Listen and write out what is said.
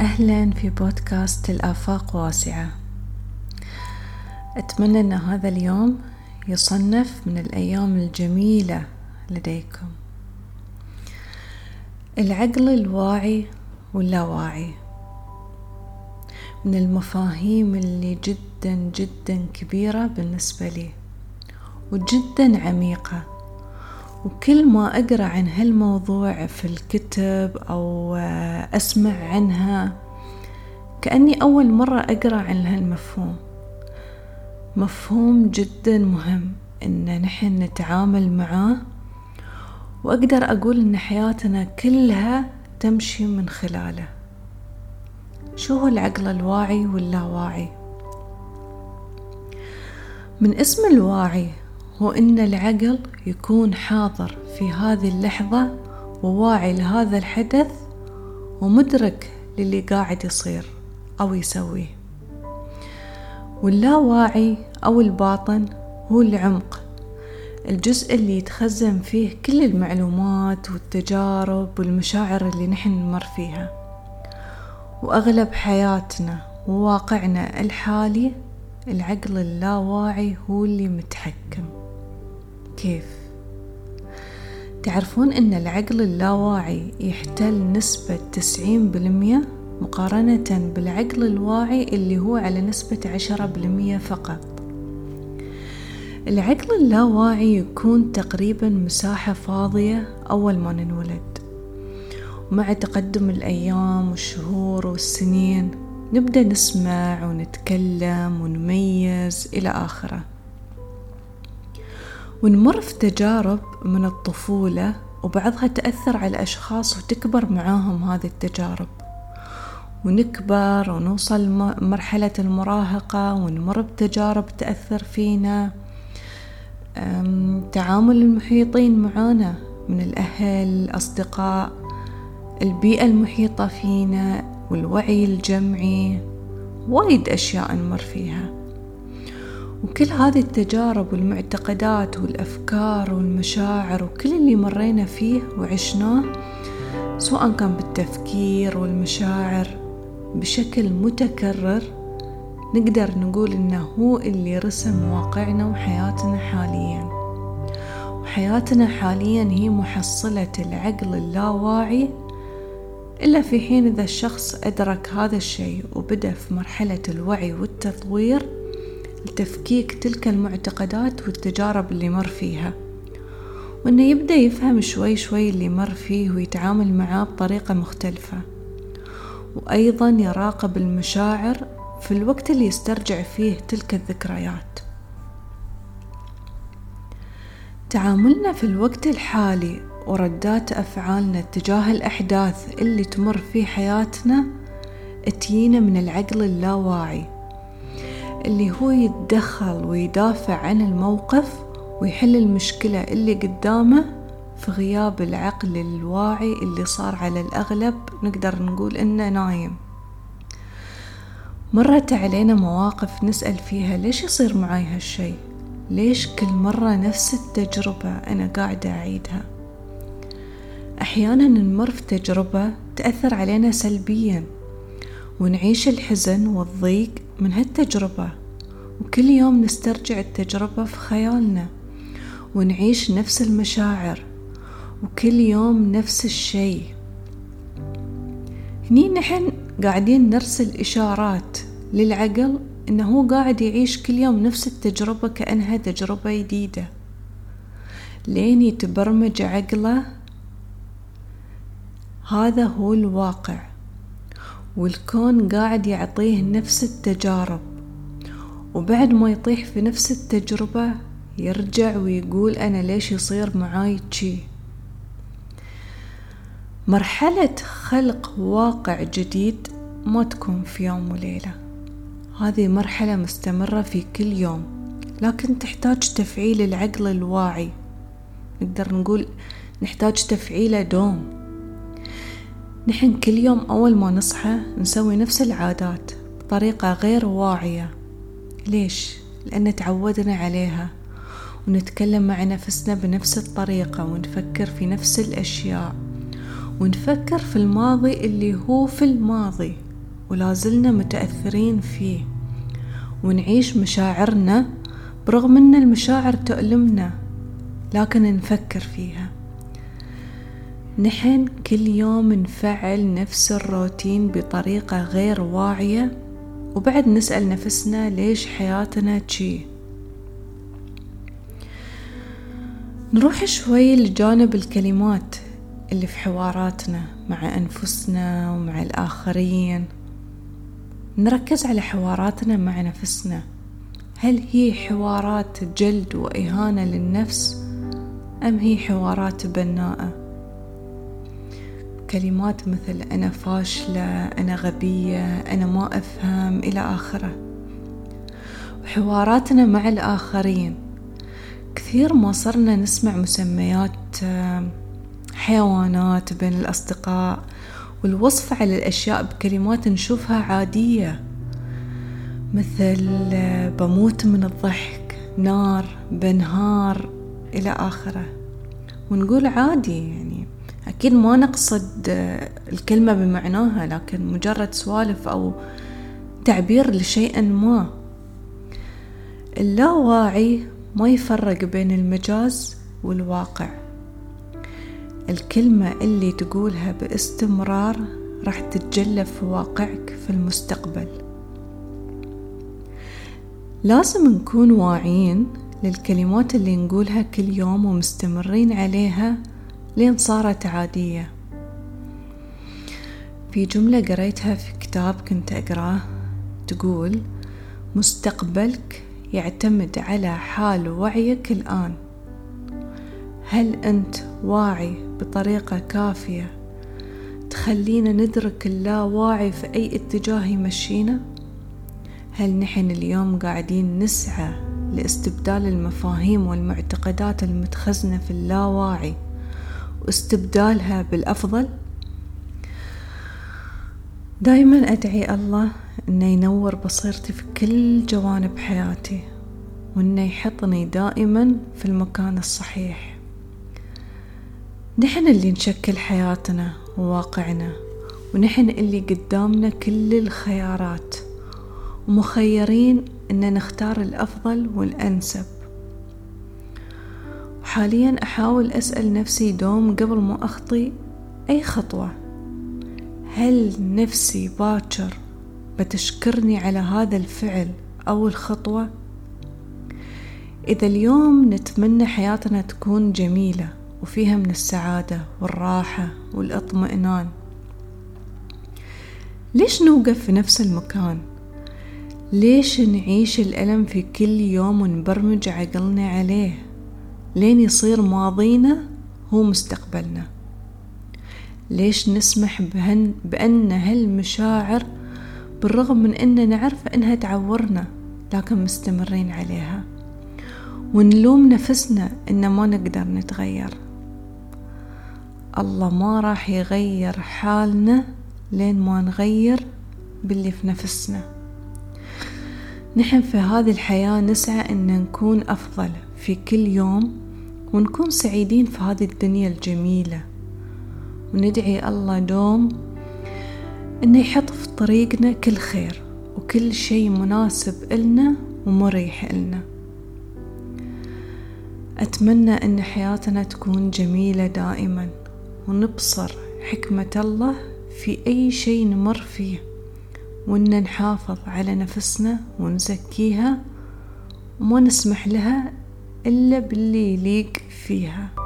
أهلا في بودكاست الآفاق واسعة. أتمنى أن هذا اليوم يصنف من الأيام الجميلة لديكم. العقل الواعي واللاواعي من المفاهيم اللي جدا جدا كبيرة بالنسبة لي وجدا عميقة. وكل ما أقرأ عن هالموضوع في الكتب أو أسمع عنها كأني أول مرة أقرأ عن هالمفهوم. مفهوم جدا مهم إن نحن نتعامل معاه وأقدر أقول إن حياتنا كلها تمشي من خلاله. شو هو العقل الواعي واللاواعي؟ من اسم الواعي هو إن العقل يكون حاضر في هذه اللحظة وواعي لهذا الحدث ومدرك للي قاعد يصير أو يسويه. واللاواعي أو الباطن هو العمق الجزء اللي يتخزن فيه كل المعلومات والتجارب والمشاعر اللي نحن نمر فيها. وأغلب حياتنا وواقعنا الحالي العقل اللاواعي هو اللي متحكم. كيف؟ تعرفون إن العقل اللاواعي يحتل نسبة تسعين بالمية مقارنة بالعقل الواعي اللي هو على نسبة عشرة بالمية فقط. العقل اللاواعي يكون تقريبا مساحة فاضية أول ما ننولد. ومع تقدم الأيام والشهور والسنين نبدأ نسمع ونتكلم ونميز إلى آخره. ونمر في تجارب من الطفولة وبعضها تأثر على الأشخاص وتكبر معاهم هذه التجارب. ونكبر ونوصل مرحلة المراهقة ونمر بتجارب تأثر فينا. تعامل المحيطين معانا من الأهل الأصدقاء البيئة المحيطة فينا والوعي الجمعي. وايد أشياء نمر فيها. وكل هذه التجارب والمعتقدات والأفكار والمشاعر وكل اللي مرينا فيه وعشناه سواء كان بالتفكير والمشاعر بشكل متكرر نقدر نقول إنه هو اللي رسم واقعنا وحياتنا حاليا. وحياتنا حاليا هي محصلة العقل اللاواعي إلا في حين إذا الشخص أدرك هذا الشيء وبدأ في مرحلة الوعي والتطوير لتفكيك تلك المعتقدات والتجارب اللي مر فيها. وإنه يبدأ يفهم شوي شوي اللي مر فيه ويتعامل معاه بطريقة مختلفة. وأيضا يراقب المشاعر في الوقت اللي يسترجع فيه تلك الذكريات. تعاملنا في الوقت الحالي وردات أفعالنا تجاه الأحداث اللي تمر في حياتنا تجينا من العقل اللاواعي. اللي هو يتدخل ويدافع عن الموقف ويحل المشكلة اللي قدامه في غياب العقل الواعي اللي صار على الأغلب نقدر نقول إنه نايم. مرت علينا مواقف نسأل فيها ليش يصير معاي هالشي؟ ليش كل مرة نفس التجربة أنا قاعدة أعيدها؟ أحيانا نمر في تجربة تأثر علينا سلبيا. ونعيش الحزن والضيق من هالتجربة. وكل يوم نسترجع التجربة في خيالنا ونعيش نفس المشاعر وكل يوم نفس الشيء هني نحن قاعدين نرسل إشارات للعقل إنه هو قاعد يعيش كل يوم نفس التجربة كأنها تجربة جديدة. لين يتبرمج عقله هذا هو الواقع. والكون قاعد يعطيه نفس التجارب. وبعد ما يطيح في نفس التجربة يرجع ويقول أنا ليش يصير معاي تشي مرحلة خلق واقع جديد ما تكون في يوم وليلة. هذه مرحلة مستمرة في كل يوم لكن تحتاج تفعيل العقل الواعي. نقدر نقول نحتاج تفعيله دوم. نحن كل يوم أول ما نصحى نسوي نفس العادات بطريقة غير واعية ليش؟ لأن تعودنا عليها ونتكلم مع نفسنا بنفس الطريقة ونفكر في نفس الأشياء ونفكر في الماضي اللي هو في الماضي ولازلنا متأثرين فيه ونعيش مشاعرنا برغم أن المشاعر تؤلمنا لكن نفكر فيها نحن كل يوم نفعل نفس الروتين بطريقة غير واعية وبعد نسأل نفسنا ليش حياتنا تشي نروح شوي لجانب الكلمات اللي في حواراتنا مع أنفسنا ومع الآخرين. نركز على حواراتنا مع نفسنا. هل هي حوارات جلد وإهانة للنفس أم هي حوارات بناءة؟ كلمات مثل أنا فاشلة أنا غبية أنا ما أفهم إلى آخره. وحواراتنا مع الآخرين. كثير ما صرنا نسمع مسميات حيوانات بين الأصدقاء والوصف على الأشياء بكلمات نشوفها عادية. مثل بموت من الضحك نار بنهار إلى آخره. ونقول عادي يعني. أكيد ما نقصد الكلمة بمعناها لكن مجرد سوالف أو تعبير لشيء ما. اللاواعي ما يفرق بين المجاز والواقع. الكلمة اللي تقولها باستمرار راح تتجلى في واقعك في المستقبل. لازم نكون واعيين للكلمات اللي نقولها كل يوم ومستمرين عليها لين صارت عادية في جملة قريتها في كتاب كنت أقرأه تقول مستقبلك يعتمد على حال وعيك الآن هل أنت واعي بطريقة كافية تخلينا ندرك اللاواعي في أي اتجاه يمشينا؟ هل نحن اليوم قاعدين نسعى لاستبدال المفاهيم والمعتقدات المتخزنة في اللاواعي واستبدالها بالأفضل؟ دايما أدعي الله إنه ينور بصيرتي في كل جوانب حياتي وإنه يحطني دائما في المكان الصحيح نحن اللي نشكل حياتنا وواقعنا ونحن اللي قدامنا كل الخيارات ومخيرين إن نختار الأفضل والأنسب وحاليا أحاول أسأل نفسي دوم قبل ما أخطي أي خطوة. هل نفسي باكر بتشكرني على هذا الفعل أو الخطوة؟ إذا اليوم نتمنى حياتنا تكون جميلة وفيها من السعادة والراحة والإطمئنان ليش نوقف في نفس المكان؟ ليش نعيش الألم في كل يوم ونبرمج عقلنا عليه؟ لين يصير ماضينا هو مستقبلنا. ليش نسمح بهن بأن هالمشاعر بالرغم من أننا نعرف أنها تعورنا لكن مستمرين عليها. ونلوم نفسنا أن ما نقدر نتغير. الله ما راح يغير حالنا لين ما نغير باللي في نفسنا. نحن في هذه الحياة نسعى أن نكون أفضل في كل يوم ونكون سعيدين في هذه الدنيا الجميلة. وندعي الله دوم أنه يحط في طريقنا كل خير وكل شيء مناسب إلنا ومريح إلنا. أتمنى أن حياتنا تكون جميلة دائما ونبصر حكمة الله في أي شيء نمر فيه وإن نحافظ على نفسنا ونزكيها وما نسمح لها إلا باللي يليق فيها.